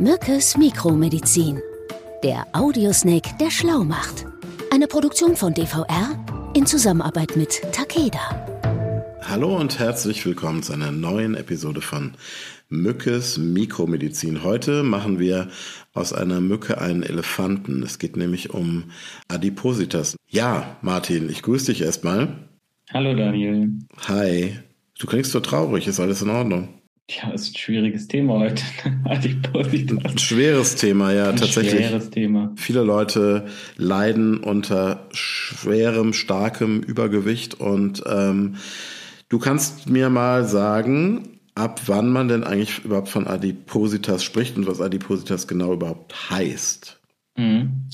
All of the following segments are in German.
Mückes Mikromedizin. Der Audiosnake, der schlau macht. Eine Produktion von DVR in Zusammenarbeit mit Takeda. Hallo und herzlich willkommen zu einer neuen Episode von Mückes Mikromedizin. Heute machen wir aus einer Mücke einen Elefanten. Es geht nämlich um Adipositas. Ja, Martin, ich grüße dich erstmal. Hallo Daniel. Hi. Du klingst so traurig, ist alles in Ordnung? Ja, ist ein schwieriges Thema heute. ein schweres Thema, ja, ein tatsächlich. Schweres Thema. Viele Leute leiden unter schwerem, starkem Übergewicht und ähm, du kannst mir mal sagen, ab wann man denn eigentlich überhaupt von Adipositas spricht und was Adipositas genau überhaupt heißt. Mhm.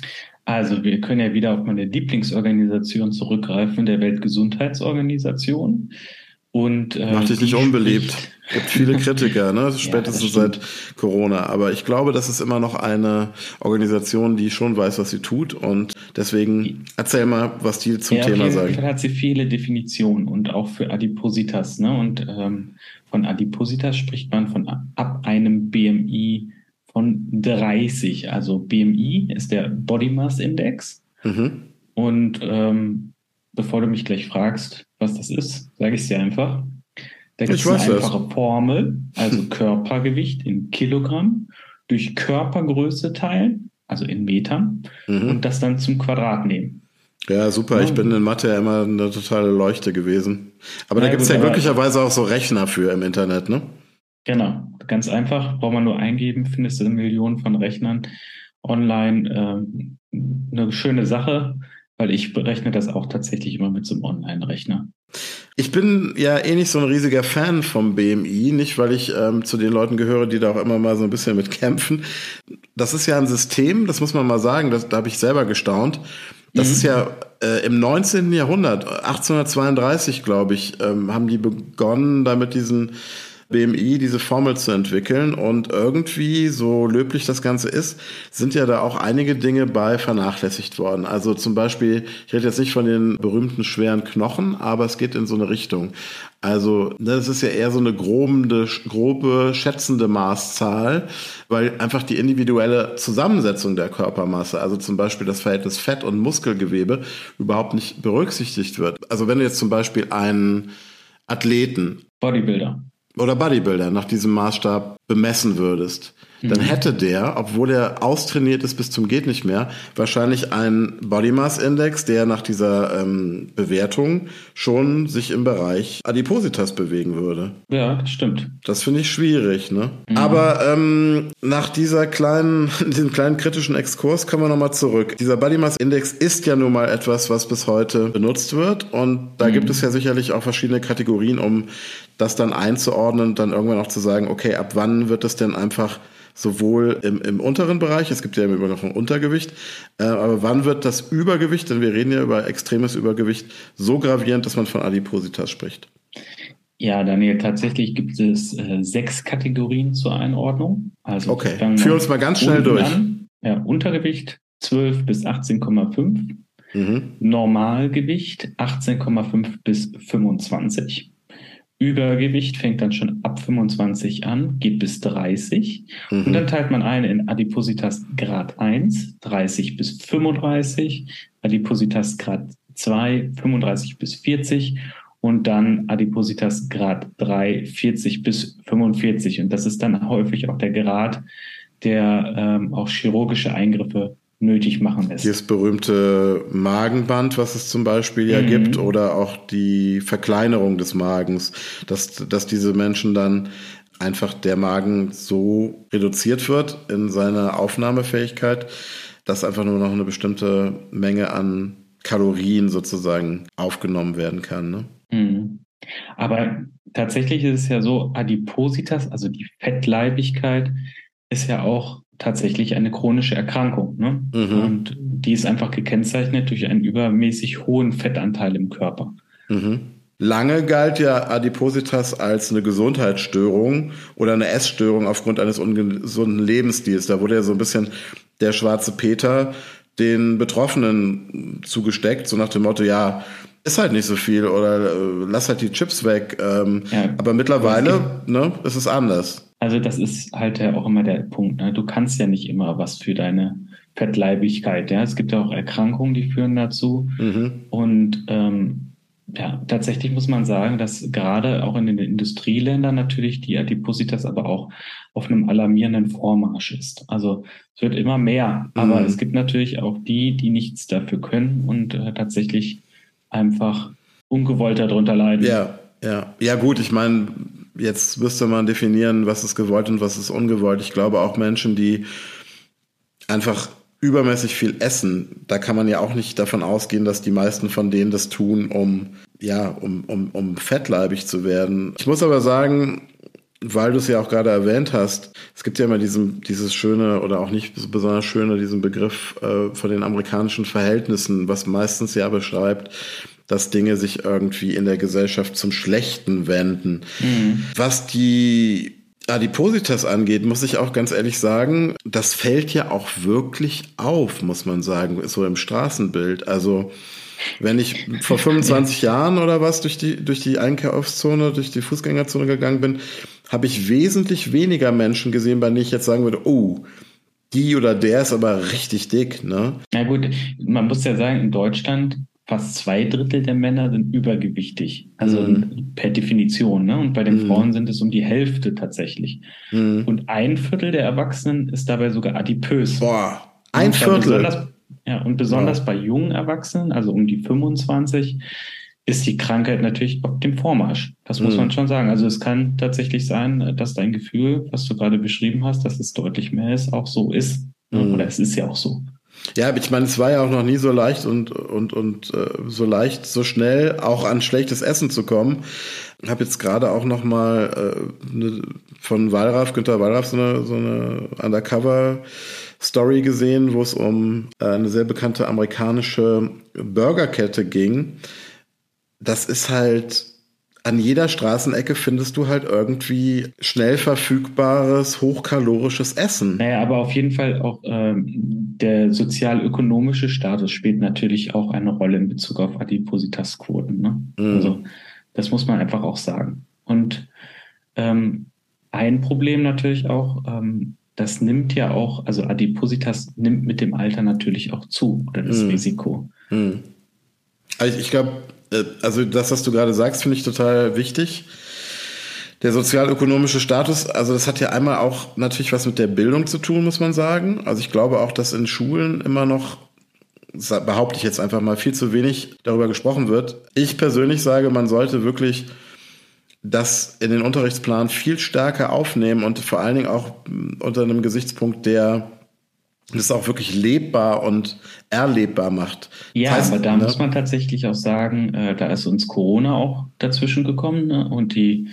Also wir können ja wieder auf meine Lieblingsorganisation zurückgreifen, der Weltgesundheitsorganisation. Und, äh, Macht dich nicht unbeliebt. Es gibt viele Kritiker, ne? spätestens ja, seit Corona. Aber ich glaube, das ist immer noch eine Organisation, die schon weiß, was sie tut. Und deswegen erzähl mal, was die zum ja, Thema sagen. Fall hat sie viele Definitionen und auch für Adipositas. Ne? Und ähm, von Adipositas spricht man von ab einem BMI von 30. Also BMI ist der Body Mass Index. Mhm. Und ähm, bevor du mich gleich fragst, was das ist, sage ich dir einfach. Da gibt es eine einfache das. Formel, also Körpergewicht in Kilogramm durch Körpergröße teilen, also in Metern, mhm. und das dann zum Quadrat nehmen. Ja, super. Ich bin in Mathe ja immer eine totale Leuchte gewesen. Aber ja, da gibt es ja glücklicherweise auch so Rechner für im Internet, ne? Genau. Ganz einfach. Braucht man nur eingeben, findest du Millionen von Rechnern online. Ähm, eine schöne Sache weil ich berechne das auch tatsächlich immer mit so einem Online-Rechner. Ich bin ja eh nicht so ein riesiger Fan vom BMI, nicht weil ich ähm, zu den Leuten gehöre, die da auch immer mal so ein bisschen mit kämpfen. Das ist ja ein System, das muss man mal sagen, das, da habe ich selber gestaunt. Das mhm. ist ja äh, im 19. Jahrhundert, 1832, glaube ich, ähm, haben die begonnen, da mit diesen BMI diese Formel zu entwickeln. Und irgendwie, so löblich das Ganze ist, sind ja da auch einige Dinge bei vernachlässigt worden. Also zum Beispiel, ich rede jetzt nicht von den berühmten schweren Knochen, aber es geht in so eine Richtung. Also das ist ja eher so eine grobende, grobe, schätzende Maßzahl, weil einfach die individuelle Zusammensetzung der Körpermasse, also zum Beispiel das Verhältnis Fett und Muskelgewebe, überhaupt nicht berücksichtigt wird. Also wenn du jetzt zum Beispiel einen Athleten Bodybuilder oder Bodybuilder nach diesem Maßstab bemessen würdest, dann mhm. hätte der, obwohl er austrainiert ist bis zum geht nicht mehr, wahrscheinlich einen Body Mass Index, der nach dieser ähm, Bewertung schon sich im Bereich Adipositas bewegen würde. Ja, das stimmt. Das finde ich schwierig, ne? Mhm. Aber ähm, nach dieser kleinen, diesem kleinen kritischen Exkurs kommen wir nochmal zurück. Dieser Body Mass Index ist ja nun mal etwas, was bis heute benutzt wird und da mhm. gibt es ja sicherlich auch verschiedene Kategorien, um das dann einzuordnen und dann irgendwann auch zu sagen, okay, ab wann wird es denn einfach sowohl im, im unteren Bereich, es gibt ja immer noch ein Untergewicht, äh, aber wann wird das Übergewicht, denn wir reden ja über extremes Übergewicht, so gravierend, dass man von Adipositas spricht? Ja, Daniel, tatsächlich gibt es äh, sechs Kategorien zur Einordnung. Also okay, führ uns mal ganz schnell durch. An. Ja, Untergewicht 12 bis 18,5. Mhm. Normalgewicht 18,5 bis 25. Übergewicht fängt dann schon ab 25 an, geht bis 30. Mhm. Und dann teilt man ein in Adipositas Grad 1, 30 bis 35, Adipositas Grad 2, 35 bis 40 und dann Adipositas Grad 3, 40 bis 45. Und das ist dann häufig auch der Grad, der ähm, auch chirurgische Eingriffe nötig machen lässt. Dieses berühmte Magenband, was es zum Beispiel ja mhm. gibt, oder auch die Verkleinerung des Magens, dass, dass diese Menschen dann einfach der Magen so reduziert wird in seiner Aufnahmefähigkeit, dass einfach nur noch eine bestimmte Menge an Kalorien sozusagen aufgenommen werden kann. Ne? Mhm. Aber tatsächlich ist es ja so, Adipositas, also die Fettleibigkeit, ist ja auch tatsächlich eine chronische Erkrankung. Ne? Mhm. Und die ist einfach gekennzeichnet durch einen übermäßig hohen Fettanteil im Körper. Mhm. Lange galt ja Adipositas als eine Gesundheitsstörung oder eine Essstörung aufgrund eines ungesunden Lebensstils. Da wurde ja so ein bisschen der schwarze Peter den Betroffenen zugesteckt, so nach dem Motto, ja, ist halt nicht so viel oder äh, lass halt die Chips weg. Ähm, ja, aber mittlerweile ne, ist es anders. Also das ist halt ja auch immer der Punkt. Ne? Du kannst ja nicht immer was für deine Fettleibigkeit. Ja, es gibt ja auch Erkrankungen, die führen dazu. Mhm. Und ähm, ja, tatsächlich muss man sagen, dass gerade auch in den Industrieländern natürlich die Adipositas aber auch auf einem alarmierenden Vormarsch ist. Also es wird immer mehr, aber mhm. es gibt natürlich auch die, die nichts dafür können und äh, tatsächlich einfach ungewollt darunter leiden. Ja, ja. Ja, gut, ich meine, jetzt müsste man definieren, was ist gewollt und was ist ungewollt. Ich glaube auch Menschen, die einfach übermäßig viel essen, da kann man ja auch nicht davon ausgehen, dass die meisten von denen das tun, um, ja, um, um, um fettleibig zu werden. Ich muss aber sagen, weil du es ja auch gerade erwähnt hast, es gibt ja immer diesen, dieses schöne oder auch nicht besonders schöne, diesen Begriff äh, von den amerikanischen Verhältnissen, was meistens ja beschreibt, dass Dinge sich irgendwie in der Gesellschaft zum Schlechten wenden. Mhm. Was die Adipositas angeht, muss ich auch ganz ehrlich sagen, das fällt ja auch wirklich auf, muss man sagen, so im Straßenbild. Also wenn ich vor 25 Jahren oder was durch die, durch die Einkaufszone, durch die Fußgängerzone gegangen bin, habe ich wesentlich weniger Menschen gesehen, bei denen ich jetzt sagen würde, oh, die oder der ist aber richtig dick, ne? Na gut, man muss ja sagen, in Deutschland fast zwei Drittel der Männer sind übergewichtig. Also mhm. per Definition. Ne? Und bei den mhm. Frauen sind es um die Hälfte tatsächlich. Mhm. Und ein Viertel der Erwachsenen ist dabei sogar adipös. Boah, ein Viertel. Ja, und besonders wow. bei jungen Erwachsenen, also um die 25, ist die Krankheit natürlich auf dem Vormarsch. Das muss mhm. man schon sagen. Also es kann tatsächlich sein, dass dein Gefühl, was du gerade beschrieben hast, dass es deutlich mehr ist, auch so ist. Mhm. Oder es ist ja auch so. Ja, ich meine, es war ja auch noch nie so leicht und, und, und äh, so leicht, so schnell auch an schlechtes Essen zu kommen. Ich habe jetzt gerade auch noch mal äh, ne, von Wallraff, Günter Wallraff, so eine, so eine Undercover-Story gesehen, wo es um äh, eine sehr bekannte amerikanische Burgerkette ging. Das ist halt an jeder Straßenecke findest du halt irgendwie schnell verfügbares, hochkalorisches Essen. Naja, aber auf jeden Fall auch ähm, der sozial-ökonomische Status spielt natürlich auch eine Rolle in Bezug auf Adipositasquoten. Ne? Mhm. Also das muss man einfach auch sagen. Und ähm, ein Problem natürlich auch, ähm, das nimmt ja auch, also Adipositas nimmt mit dem Alter natürlich auch zu, oder das mhm. Risiko. Mhm. Also ich glaube, äh, also das, was du gerade sagst, finde ich total wichtig. Der sozialökonomische Status, also das hat ja einmal auch natürlich was mit der Bildung zu tun, muss man sagen. Also ich glaube auch, dass in Schulen immer noch behaupte ich jetzt einfach mal, viel zu wenig darüber gesprochen wird. Ich persönlich sage, man sollte wirklich das in den Unterrichtsplan viel stärker aufnehmen und vor allen Dingen auch unter einem Gesichtspunkt der das auch wirklich lebbar und erlebbar macht. Ja, das heißt, aber da ne? muss man tatsächlich auch sagen, äh, da ist uns Corona auch dazwischen gekommen ne? und die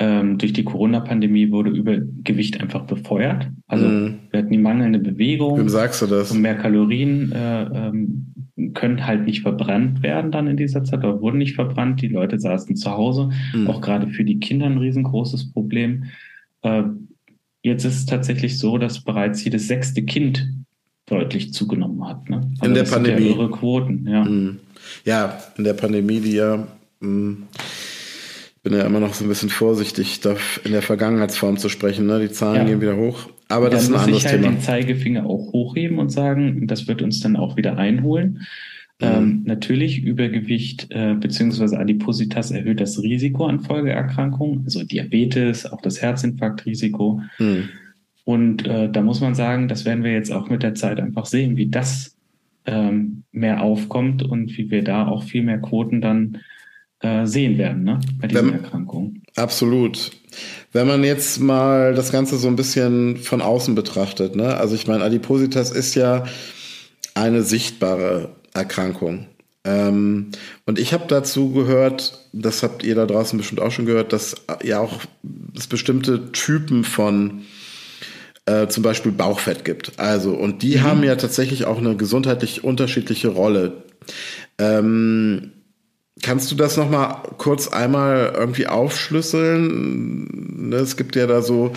ähm, durch die Corona-Pandemie wurde Übergewicht einfach befeuert. Also mm. wir hatten die mangelnde Bewegung. Wem sagst du das? Und mehr Kalorien äh, ähm, können halt nicht verbrannt werden dann in dieser Zeit oder wurden nicht verbrannt. Die Leute saßen zu Hause. Mm. Auch gerade für die Kinder ein riesengroßes Problem. Äh, Jetzt ist es tatsächlich so, dass bereits jedes sechste Kind deutlich zugenommen hat. Ne? Also in der Pandemie. Ja Quoten, ja. Mhm. Ja, in der Pandemie, die ja, hm, ich bin ja immer noch so ein bisschen vorsichtig, da in der Vergangenheitsform zu sprechen. Ne? Die Zahlen ja. gehen wieder hoch. Aber das ist ein anderes Thema. Dann muss ich halt den Zeigefinger auch hochheben und sagen, das wird uns dann auch wieder einholen. Ähm, mhm. natürlich, Übergewicht äh, bzw. Adipositas erhöht das Risiko an Folgeerkrankungen, also Diabetes, auch das Herzinfarktrisiko. Mhm. Und äh, da muss man sagen, das werden wir jetzt auch mit der Zeit einfach sehen, wie das ähm, mehr aufkommt und wie wir da auch viel mehr Quoten dann äh, sehen werden ne, bei diesen Wenn, Erkrankungen. Absolut. Wenn man jetzt mal das Ganze so ein bisschen von außen betrachtet, ne? also ich meine, Adipositas ist ja eine sichtbare Erkrankung. Ähm, und ich habe dazu gehört, das habt ihr da draußen bestimmt auch schon gehört, dass ja auch es bestimmte Typen von äh, zum Beispiel Bauchfett gibt. Also, und die mhm. haben ja tatsächlich auch eine gesundheitlich unterschiedliche Rolle. Ähm, kannst du das nochmal kurz einmal irgendwie aufschlüsseln? Ne, es gibt ja da so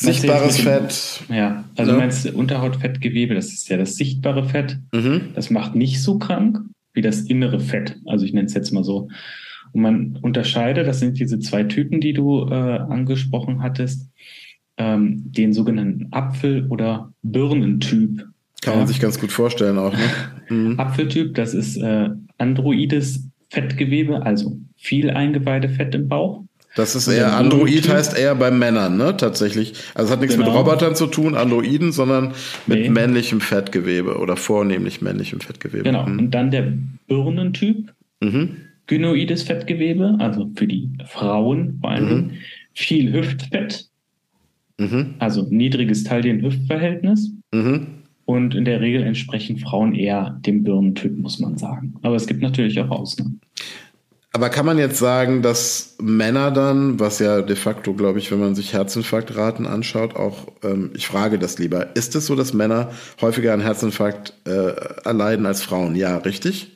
Sichtbares Fett. Ja, also ja. meinst du Unterhautfettgewebe, das ist ja das sichtbare Fett. Mhm. Das macht nicht so krank wie das innere Fett. Also ich nenne es jetzt mal so. Und man unterscheidet, das sind diese zwei Typen, die du äh, angesprochen hattest. ähm, den sogenannten Apfel- oder Birnentyp. Kann man ja. sich ganz gut vorstellen auch. Ne? Mhm. Apfeltyp, das ist äh, androides Fettgewebe, also viel Eingeweidefett im Bauch. Das ist eher, Android heißt eher bei Männern, ne? Tatsächlich. Also es hat nichts genau. mit Robotern zu tun, Androiden, sondern mit nee. männlichem Fettgewebe oder vornehmlich männlichem Fettgewebe. Genau. Mhm. Und dann der Birnentyp. Mhm. Gynoides Fettgewebe, also für die Frauen vor allem. Mhm. Viel Hüftfett. Mhm. Also niedriges Teil-Hüftverhältnis. Mhm. Und in der Regel entsprechen Frauen eher dem Birnentyp, muss man sagen. Aber es gibt natürlich auch Ausnahmen. Aber kann man jetzt sagen, dass Männer dann, was ja de facto, glaube ich, wenn man sich Herzinfarktraten anschaut, auch, ähm, ich frage das lieber, ist es so, dass Männer häufiger einen Herzinfarkt äh, erleiden als Frauen? Ja, richtig?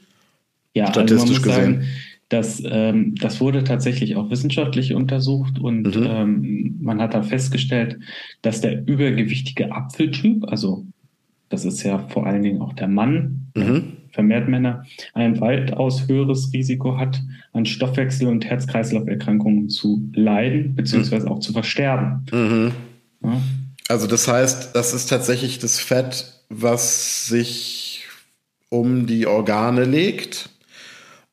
Ja, statistisch also man muss gesehen. Sagen, das, ähm, das wurde tatsächlich auch wissenschaftlich untersucht und mhm. ähm, man hat da festgestellt, dass der übergewichtige Apfeltyp, also das ist ja vor allen Dingen auch der Mann, mhm. Vermehrt Männer, ein weitaus höheres Risiko hat, an Stoffwechsel- und Herz-Kreislauf-Erkrankungen zu leiden, beziehungsweise auch zu versterben. Mhm. Ja. Also das heißt, das ist tatsächlich das Fett, was sich um die Organe legt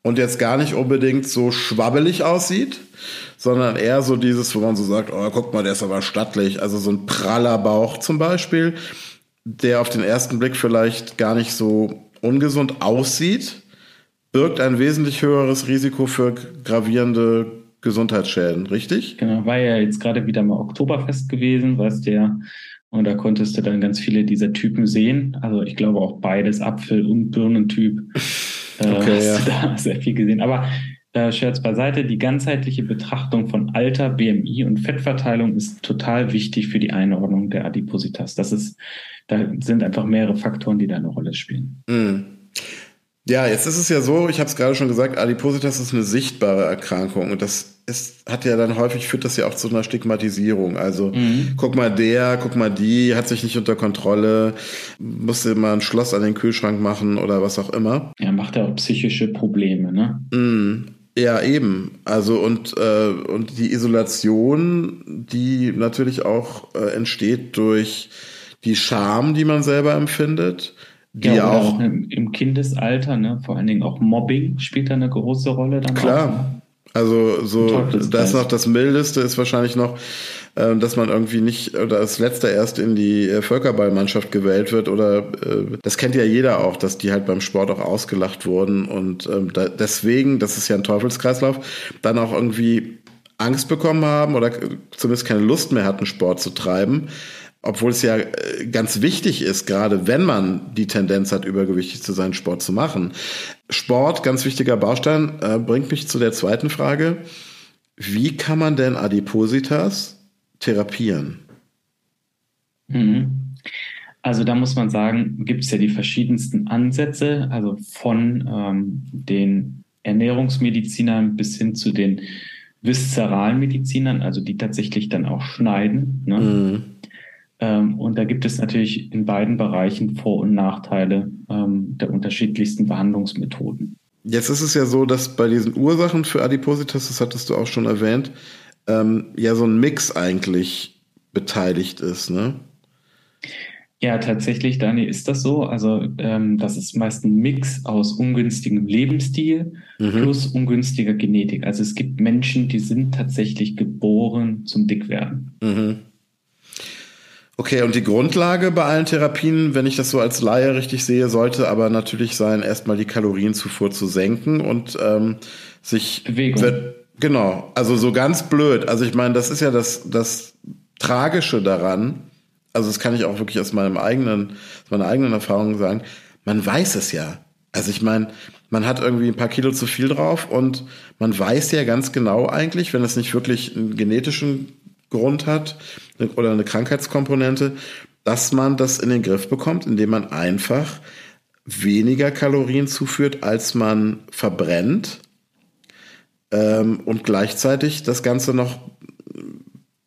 und jetzt gar nicht unbedingt so schwabbelig aussieht, sondern eher so dieses, wo man so sagt, oh, guck mal, der ist aber stattlich. Also so ein praller Bauch zum Beispiel der auf den ersten Blick vielleicht gar nicht so ungesund aussieht, birgt ein wesentlich höheres Risiko für gravierende Gesundheitsschäden, richtig? Genau, war ja jetzt gerade wieder mal Oktoberfest gewesen, weißt du ja. Und da konntest du dann ganz viele dieser Typen sehen. Also ich glaube auch beides, Apfel- und Birnentyp. Äh, okay, hast ja. du da sehr viel gesehen. Aber äh, Scherz beiseite, die ganzheitliche Betrachtung von Alter, BMI und Fettverteilung ist total wichtig für die Einordnung der Adipositas. Das ist da sind einfach mehrere Faktoren, die da eine Rolle spielen. Mhm. Ja, jetzt ist es ja so, ich habe es gerade schon gesagt, Adipositas ist eine sichtbare Erkrankung und das ist, hat ja dann häufig führt das ja auch zu einer Stigmatisierung. Also mhm. guck mal der, guck mal die, hat sich nicht unter Kontrolle, musste mal ein Schloss an den Kühlschrank machen oder was auch immer. Ja, macht ja auch psychische Probleme, ne? Mhm. Ja, eben. Also und, äh, und die Isolation, die natürlich auch äh, entsteht durch die Scham, die man selber empfindet. Die ja, auch, auch im, Kindesalter, ne? vor allen Dingen auch Mobbing spielt da eine große Rolle. Dann klar. Auch, ne? Also so das noch das Mildeste ist wahrscheinlich noch, äh, dass man irgendwie nicht oder als letzter erst in die äh, Völkerballmannschaft gewählt wird oder äh, das kennt ja jeder auch, dass die halt beim Sport auch ausgelacht wurden und ähm, deswegen, das ist ja ein Teufelskreislauf, dann auch irgendwie Angst bekommen haben oder zumindest keine Lust mehr hatten, Sport zu treiben obwohl es ja äh, ganz wichtig ist, gerade wenn man die Tendenz hat, übergewichtig zu sein, Sport zu machen. Sport, ganz wichtiger Baustein, äh, bringt mich zu der zweiten Frage. Wie kann man denn Adipositas therapieren? Mhm. Also da muss man sagen, gibt es ja die verschiedensten Ansätze, also von ähm, den Ernährungsmedizinern bis hin zu den Viszeralmedizinern, also die tatsächlich dann auch schneiden. Ne? Mhm. Ähm, und da gibt es natürlich in beiden Bereichen Vor- und Nachteile ähm, der unterschiedlichsten Behandlungsmethoden. Jetzt ist es ja so, dass bei diesen Ursachen für Adipositas, das hattest du auch schon erwähnt, ähm, ja so ein Mix eigentlich beteiligt ist, ne? Ja, tatsächlich, Dani, ist das so. Also ähm, das ist meist ein Mix aus ungünstigem Lebensstil mhm. plus ungünstiger Genetik. Also es gibt Menschen, die sind tatsächlich geboren zum Dickwerden. Mhm. Okay, und die Grundlage bei allen Therapien, wenn ich das so als Laie richtig sehe, sollte aber natürlich sein, erstmal die Kalorienzufuhr zu senken und ähm, sich Bewegung. Genau, also so ganz blöd. Also ich meine, das ist ja das, das Tragische daran. Also das kann ich auch wirklich aus meinem eigenen, aus meiner eigenen Erfahrung sagen. Man weiß es ja. Also ich meine, man hat irgendwie ein paar Kilo zu viel drauf und man weiß ja ganz genau eigentlich, wenn es nicht wirklich einen genetischen Grund hat oder eine Krankheitskomponente, dass man das in den Griff bekommt, indem man einfach weniger Kalorien zuführt, als man verbrennt ähm, und gleichzeitig das Ganze noch,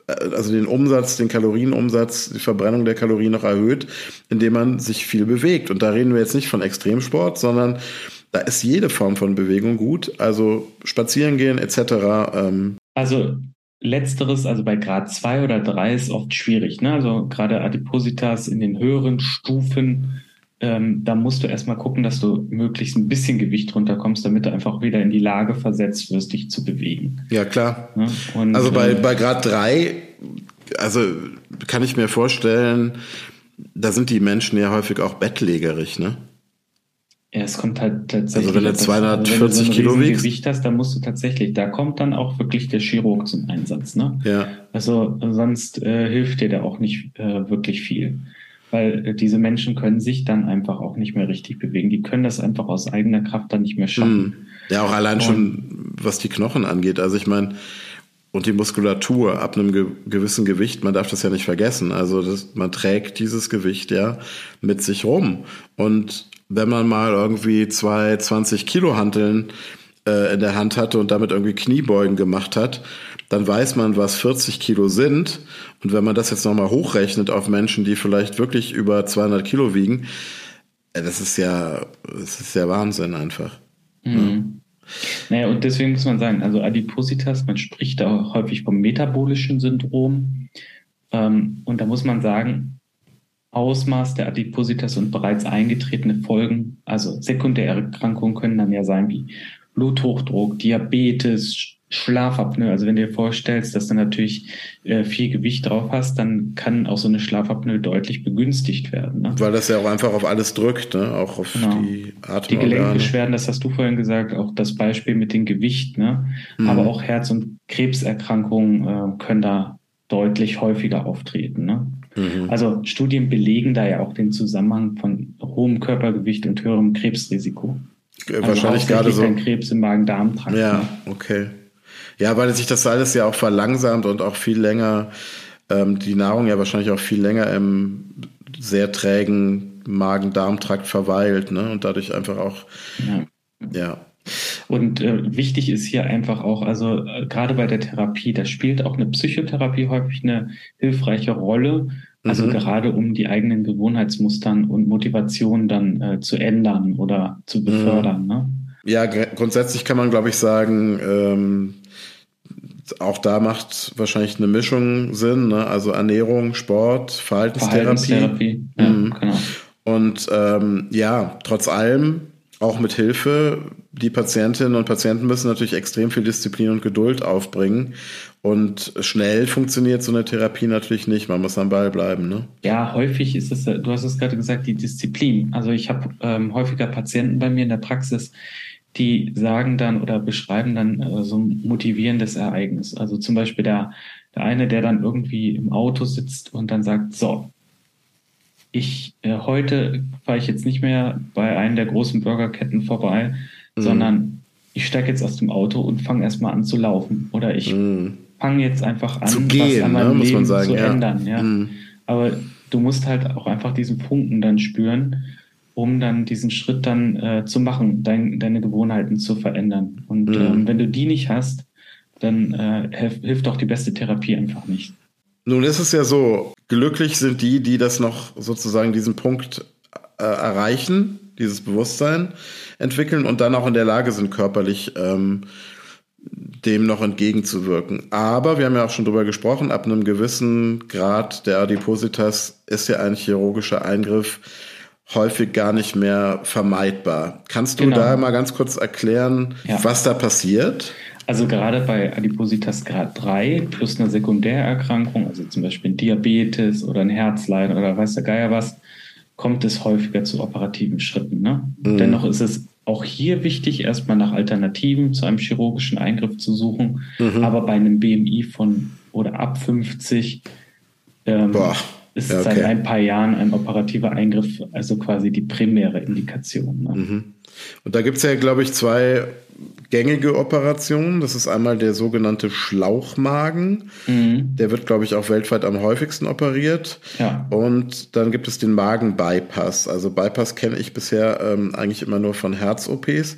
äh, also den Umsatz, den Kalorienumsatz, die Verbrennung der Kalorien noch erhöht, indem man sich viel bewegt. Und da reden wir jetzt nicht von Extremsport, sondern da ist jede Form von Bewegung gut, also spazieren gehen etc. Ähm. Also letzteres, also bei Grad 2 oder 3 ist oft schwierig. Ne? Also gerade Adipositas in den höheren Stufen, ähm, da musst du erstmal gucken, dass du möglichst ein bisschen Gewicht runterkommst, damit du einfach wieder in die Lage versetzt wirst, dich zu bewegen. Ja, klar. Ne? Und, also bei, äh, bei Grad 3, also kann ich mir vorstellen, da sind die Menschen ja häufig auch bettlägerig, ne? Ja, es kommt halt tatsächlich. Also wenn du 240 wenn du so Kilo wiegst. Gewicht hast, dann musst du tatsächlich, da kommt dann auch wirklich der Chirurg zum Einsatz, ne? Ja. Also sonst äh, hilft dir da auch nicht äh, wirklich viel. Weil äh, diese Menschen können sich dann einfach auch nicht mehr richtig bewegen. Die können das einfach aus eigener Kraft dann nicht mehr schaffen. Hm. Ja, auch allein und, schon, was die Knochen angeht. Also ich meine, und die Muskulatur ab einem ge gewissen Gewicht, man darf das ja nicht vergessen. Also das, man trägt dieses Gewicht ja mit sich rum. Und wenn man mal irgendwie zwei 20 Kilo Hanteln äh, in der Hand hatte und damit irgendwie Kniebeugen gemacht hat, dann weiß man, was 40 Kilo sind. Und wenn man das jetzt nochmal hochrechnet auf Menschen, die vielleicht wirklich über 200 Kilo wiegen, äh, das ist ja, das ist ja Wahnsinn einfach. Mhm. Ja. Naja, und deswegen muss man sagen, also Adipositas, man spricht da häufig vom metabolischen Syndrom. Ähm, und da muss man sagen, Ausmaß der Adipositas und bereits eingetretene Folgen, also sekundäre Erkrankungen können dann ja sein wie Bluthochdruck, Diabetes, Schlafapnoe. Also wenn du dir vorstellst, dass du natürlich äh, viel Gewicht drauf hast, dann kann auch so eine Schlafapnoe deutlich begünstigt werden. Ne? Weil das ja auch einfach auf alles drückt, ne? auch auf genau. die Atemorgane. Die Gelenkbeschwerden, das hast du vorhin gesagt, auch das Beispiel mit dem Gewicht, ne? Mhm. aber auch Herz- und Krebserkrankungen äh, können da deutlich häufiger auftreten. Ne? Mhm. Also Studien belegen da ja auch den Zusammenhang von hohem Körpergewicht und höherem Krebsrisiko. Äh, also wahrscheinlich gerade so. Krebs im Magen-Darm-Trakt. Ja, ne? okay. Ja, weil sich das alles ja auch verlangsamt und auch viel länger, ähm, die Nahrung ja wahrscheinlich auch viel länger im sehr trägen Magen-Darm-Trakt verweilt, ne? Und dadurch einfach auch, ja. ja. Und äh, wichtig ist hier einfach auch, also äh, gerade bei der Therapie, da spielt auch eine Psychotherapie häufig eine hilfreiche Rolle. Also mhm. gerade um die eigenen Gewohnheitsmustern und Motivationen dann äh, zu ändern oder zu befördern. Mhm. Ne? Ja, grundsätzlich kann man, glaube ich, sagen, ähm, auch da macht wahrscheinlich eine Mischung Sinn, ne? also Ernährung, Sport, Verhaltenstherapie. Verhaltenstherapie. Ja, mhm. genau. Und ähm, ja, trotz allem auch mit Hilfe. Die Patientinnen und Patienten müssen natürlich extrem viel Disziplin und Geduld aufbringen. Und schnell funktioniert so eine Therapie natürlich nicht. Man muss am Ball bleiben. Ne? Ja, häufig ist es, du hast es gerade gesagt, die Disziplin. Also ich habe ähm, häufiger Patienten bei mir in der Praxis, die sagen dann oder beschreiben dann äh, so ein motivierendes Ereignis. Also zum Beispiel der, der eine, der dann irgendwie im Auto sitzt und dann sagt, so, ich äh, heute fahre ich jetzt nicht mehr bei einem der großen Burgerketten vorbei, mhm. sondern ich steige jetzt aus dem Auto und fange erstmal an zu laufen. Oder ich mhm. fange jetzt einfach an, zu gehen, was an meinem ne, Leben sagen, zu ja. ändern. Ja. Mhm. Aber du musst halt auch einfach diesen Funken dann spüren, um dann diesen Schritt dann äh, zu machen, dein, deine Gewohnheiten zu verändern. Und mhm. ähm, wenn du die nicht hast, dann äh, hilft auch die beste Therapie einfach nicht. Nun ist es ja so, glücklich sind die, die das noch sozusagen diesen Punkt äh, erreichen, dieses Bewusstsein entwickeln und dann auch in der Lage sind, körperlich ähm, dem noch entgegenzuwirken. Aber wir haben ja auch schon drüber gesprochen, ab einem gewissen Grad der Adipositas ist ja ein chirurgischer Eingriff häufig gar nicht mehr vermeidbar. Kannst du genau. da mal ganz kurz erklären, ja. was da passiert? Also gerade bei Adipositas Grad 3 plus einer Sekundärerkrankung, also zum Beispiel Diabetes oder ein Herzleiden oder weiß der Geier was, kommt es häufiger zu operativen Schritten. Ne? Mhm. Dennoch ist es auch hier wichtig, erstmal nach Alternativen zu einem chirurgischen Eingriff zu suchen. Mhm. Aber bei einem BMI von oder ab 50 ähm, ist ja, okay. seit ein paar Jahren ein operativer Eingriff, also quasi die primäre Indikation. Ne? Mhm. Und da gibt es ja, glaube ich, zwei gängige Operationen. Das ist einmal der sogenannte Schlauchmagen. Mhm. Der wird, glaube ich, auch weltweit am häufigsten operiert. Ja. Und dann gibt es den Magen-Bypass. Also Bypass kenne ich bisher ähm, eigentlich immer nur von Herz-OPs.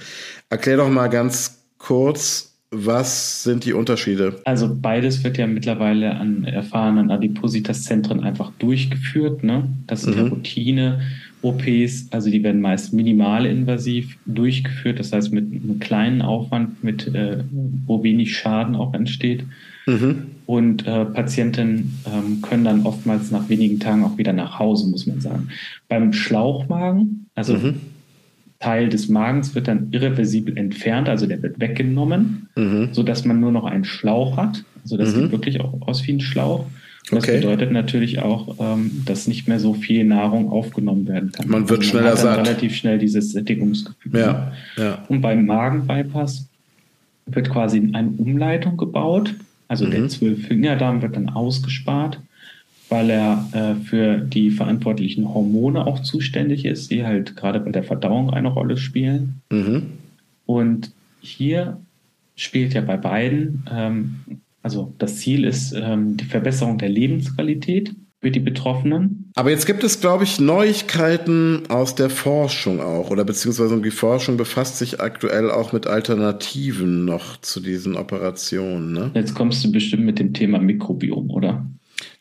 Erklär doch mal ganz kurz, was sind die Unterschiede? Also beides wird ja mittlerweile an erfahrenen Adipositas-Zentren einfach durchgeführt. Ne? Das ist mhm. ja Routine. OPs, also die werden meist minimal invasiv durchgeführt, das heißt mit einem kleinen Aufwand, mit, äh, wo wenig Schaden auch entsteht. Mhm. Und äh, Patienten ähm, können dann oftmals nach wenigen Tagen auch wieder nach Hause, muss man sagen. Beim Schlauchmagen, also mhm. Teil des Magens wird dann irreversibel entfernt, also der wird weggenommen, mhm. sodass man nur noch einen Schlauch hat. Also das mhm. sieht wirklich auch aus wie ein Schlauch. Und okay. das bedeutet natürlich auch, ähm, dass nicht mehr so viel Nahrung aufgenommen werden kann. Man wird also man schneller hat satt. relativ schnell dieses Sättigungsgefühl. Ja, ja. Und beim Magenbypass wird quasi eine Umleitung gebaut. Also mhm. der Zwölffingerdarm wird dann ausgespart weil er äh, für die verantwortlichen Hormone auch zuständig ist, die halt gerade bei der Verdauung eine Rolle spielen. Mhm. Und hier spielt ja bei beiden, ähm, also das Ziel ist ähm, die Verbesserung der Lebensqualität für die Betroffenen. Aber jetzt gibt es, glaube ich, Neuigkeiten aus der Forschung auch, oder beziehungsweise die Forschung befasst sich aktuell auch mit Alternativen noch zu diesen Operationen. Ne? Jetzt kommst du bestimmt mit dem Thema Mikrobiom, oder?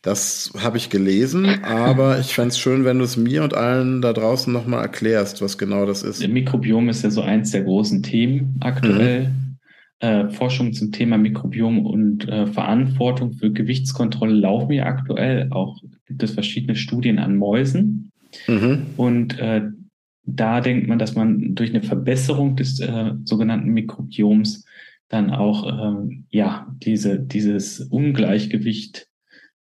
Das habe ich gelesen, aber ich fände es schön, wenn du es mir und allen da draußen nochmal erklärst, was genau das ist. Der Mikrobiom ist ja so eins der großen Themen aktuell. Mhm. Äh, Forschung zum Thema Mikrobiom und äh, Verantwortung für Gewichtskontrolle laufen ja aktuell. Auch gibt es verschiedene Studien an Mäusen. Mhm. Und äh, da denkt man, dass man durch eine Verbesserung des äh, sogenannten Mikrobioms dann auch ähm, ja diese, dieses Ungleichgewicht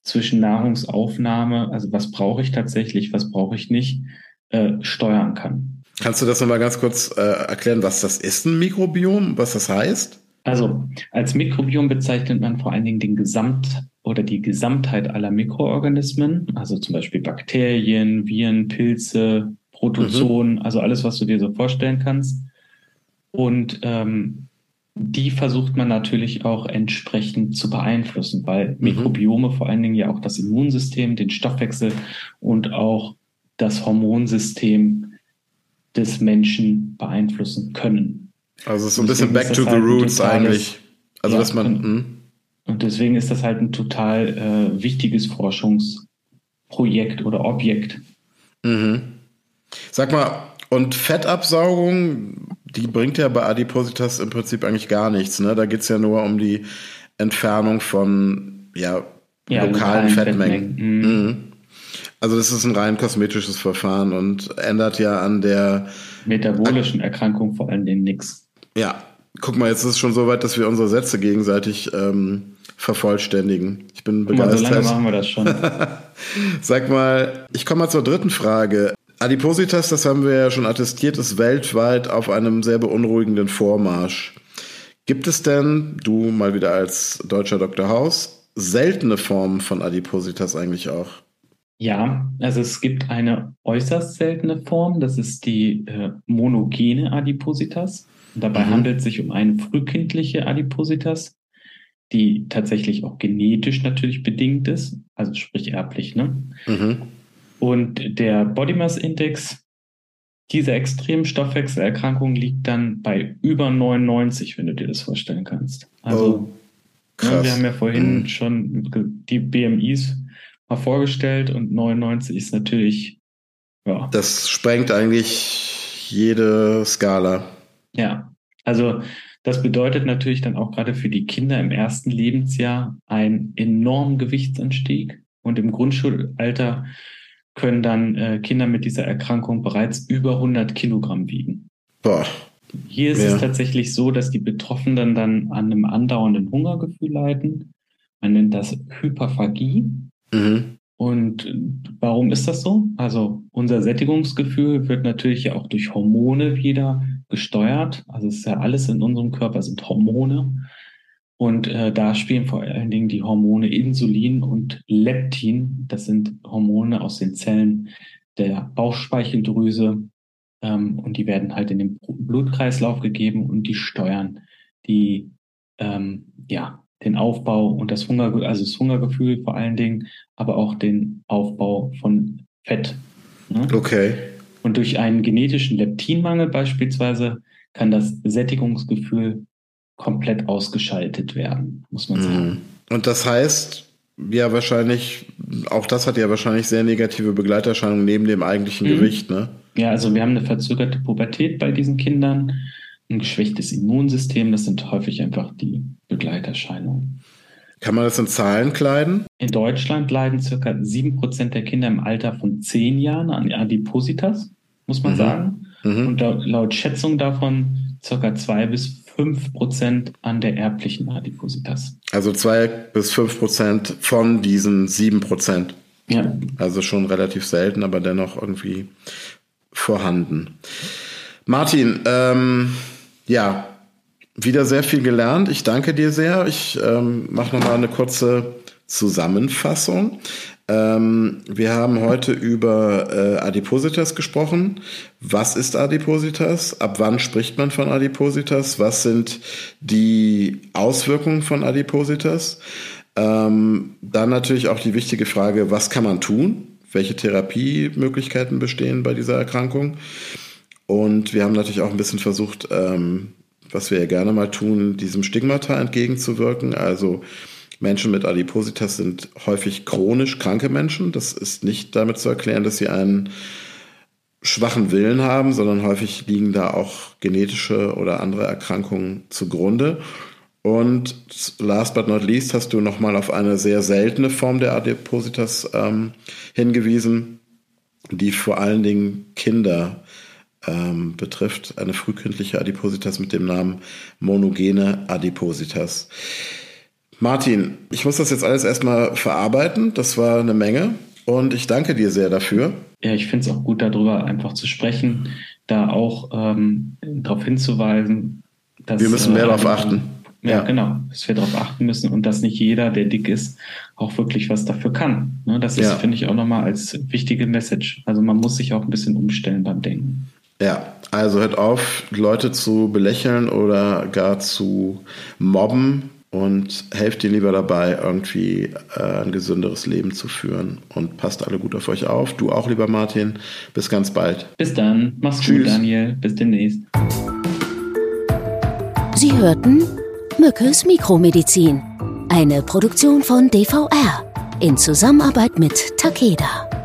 zwischen Nahrungsaufnahme, also was brauche ich tatsächlich, was brauche ich nicht, äh, steuern kann. Kannst du das nochmal ganz kurz äh, erklären, was das ist, ein Mikrobiom, was das heißt? Also als Mikrobiom bezeichnet man vor allen Dingen den Gesamt oder die Gesamtheit aller Mikroorganismen, also zum Beispiel Bakterien, Viren, Pilze, Protozoen, mhm. also alles, was du dir so vorstellen kannst. Und ähm, die versucht man natürlich auch entsprechend zu beeinflussen, weil mhm. Mikrobiome vor allen Dingen ja auch das Immunsystem, den Stoffwechsel und auch das Hormonsystem des Menschen beeinflussen können. Also es ist so ein bisschen back to the halt roots eigentlich. Also ja, dass man. Und, hm? und, deswegen ist das halt ein total äh, wichtiges Forschungsprojekt oder Objekt. Mhm. Sag mal, und Fettabsaugung, die bringt ja bei Adipositas im Prinzip eigentlich gar nichts. Ne? Da geht es ja nur um die Entfernung von ja, ja lokalen Fettmengen. Fettmengen. Mhm. Mhm. Also das ist ein rein kosmetisches Verfahren und ändert ja an der metabolischen Erkrankung vor allen Dingen nichts. Ja, guck mal, jetzt ist es schon so weit, dass wir unsere Sätze gegenseitig ähm, vervollständigen. Ich bin begeistert. Mal, so lange machen wir das schon. Sag mal, ich komme mal zur dritten Frage. Adipositas, das haben wir ja schon attestiert, ist weltweit auf einem sehr beunruhigenden Vormarsch. Gibt es denn, du mal wieder als deutscher Dr. Haus, seltene Formen von Adipositas eigentlich auch? Ja, also es gibt eine äußerst seltene Form, das ist die äh, monogene Adipositas. Dabei mhm. handelt es sich um eine frühkindliche Adipositas, die tatsächlich auch genetisch natürlich bedingt ist, also sprich erblich. Ne? Mhm. Und der Body Mass Index dieser extremen Stoffwechselerkrankung liegt dann bei über 99, wenn du dir das vorstellen kannst. Also, oh, ja, wir haben ja vorhin mhm. schon die BMIs mal vorgestellt und 99 ist natürlich, ja. Das sprengt eigentlich jede Skala. Ja, also das bedeutet natürlich dann auch gerade für die Kinder im ersten Lebensjahr einen enormen Gewichtsanstieg und im Grundschulalter können dann äh, Kinder mit dieser Erkrankung bereits über 100 Kilogramm wiegen. Boah. Hier ist ja. es tatsächlich so, dass die Betroffenen dann an einem andauernden Hungergefühl leiden. Man nennt das Hyperphagie. Mhm. Und warum ist das so? Also unser Sättigungsgefühl wird natürlich ja auch durch Hormone wieder gesteuert. Also es ist ja alles in unserem Körper sind Hormone. Und äh, da spielen vor allen Dingen die Hormone Insulin und Leptin. Das sind Hormone aus den Zellen der Bauchspeicheldrüse. Ähm, und die werden halt in den Blutkreislauf gegeben und die steuern die, ähm, ja, den Aufbau und das Hunger, also das Hungergefühl vor allen Dingen, aber auch den Aufbau von Fett. Ne? Okay. Und durch einen genetischen Leptinmangel beispielsweise kann das Sättigungsgefühl komplett ausgeschaltet werden, muss man sagen. Mhm. Und das heißt, ja, wahrscheinlich, auch das hat ja wahrscheinlich sehr negative Begleiterscheinungen neben dem eigentlichen mhm. Gewicht, ne? Ja, also wir haben eine verzögerte Pubertät bei diesen Kindern, ein geschwächtes Immunsystem, das sind häufig einfach die Begleiterscheinungen. Kann man das in Zahlen kleiden? In Deutschland leiden circa 7% der Kinder im Alter von 10 Jahren an Adipositas, muss man mhm. sagen. Mhm. Und laut Schätzung davon circa 2 bis 5 Prozent an der erblichen Adipositas. Also 2 bis 5 Prozent von diesen 7 Prozent. Ja. Also schon relativ selten, aber dennoch irgendwie vorhanden. Martin, ähm, ja, wieder sehr viel gelernt. Ich danke dir sehr. Ich ähm, mache nochmal eine kurze Zusammenfassung. Ähm, wir haben heute über äh, Adipositas gesprochen. Was ist Adipositas? Ab wann spricht man von Adipositas? Was sind die Auswirkungen von Adipositas? Ähm, dann natürlich auch die wichtige Frage, was kann man tun? Welche Therapiemöglichkeiten bestehen bei dieser Erkrankung? Und wir haben natürlich auch ein bisschen versucht, ähm, was wir ja gerne mal tun, diesem Stigmata entgegenzuwirken. Also Menschen mit Adipositas sind häufig chronisch kranke Menschen. Das ist nicht damit zu erklären, dass sie einen schwachen Willen haben, sondern häufig liegen da auch genetische oder andere Erkrankungen zugrunde. Und last but not least hast du nochmal auf eine sehr seltene Form der Adipositas ähm, hingewiesen, die vor allen Dingen Kinder ähm, betrifft. Eine frühkindliche Adipositas mit dem Namen monogene Adipositas. Martin, ich muss das jetzt alles erstmal verarbeiten. Das war eine Menge und ich danke dir sehr dafür. Ja, ich finde es auch gut, darüber einfach zu sprechen, da auch ähm, darauf hinzuweisen, dass. Wir müssen mehr äh, darauf achten. Ja, ja, genau, dass wir darauf achten müssen und dass nicht jeder, der dick ist, auch wirklich was dafür kann. Ne, das ist, ja. finde ich, auch nochmal als wichtige Message. Also man muss sich auch ein bisschen umstellen beim Denken. Ja, also hört auf, Leute zu belächeln oder gar zu mobben und helft ihr lieber dabei, irgendwie äh, ein gesünderes Leben zu führen. Und passt alle gut auf euch auf. Du auch, lieber Martin. Bis ganz bald. Bis dann. Mach's Tschüss. gut, Daniel. Bis demnächst. Sie hörten Mückes Mikromedizin. Eine Produktion von DVR in Zusammenarbeit mit Takeda.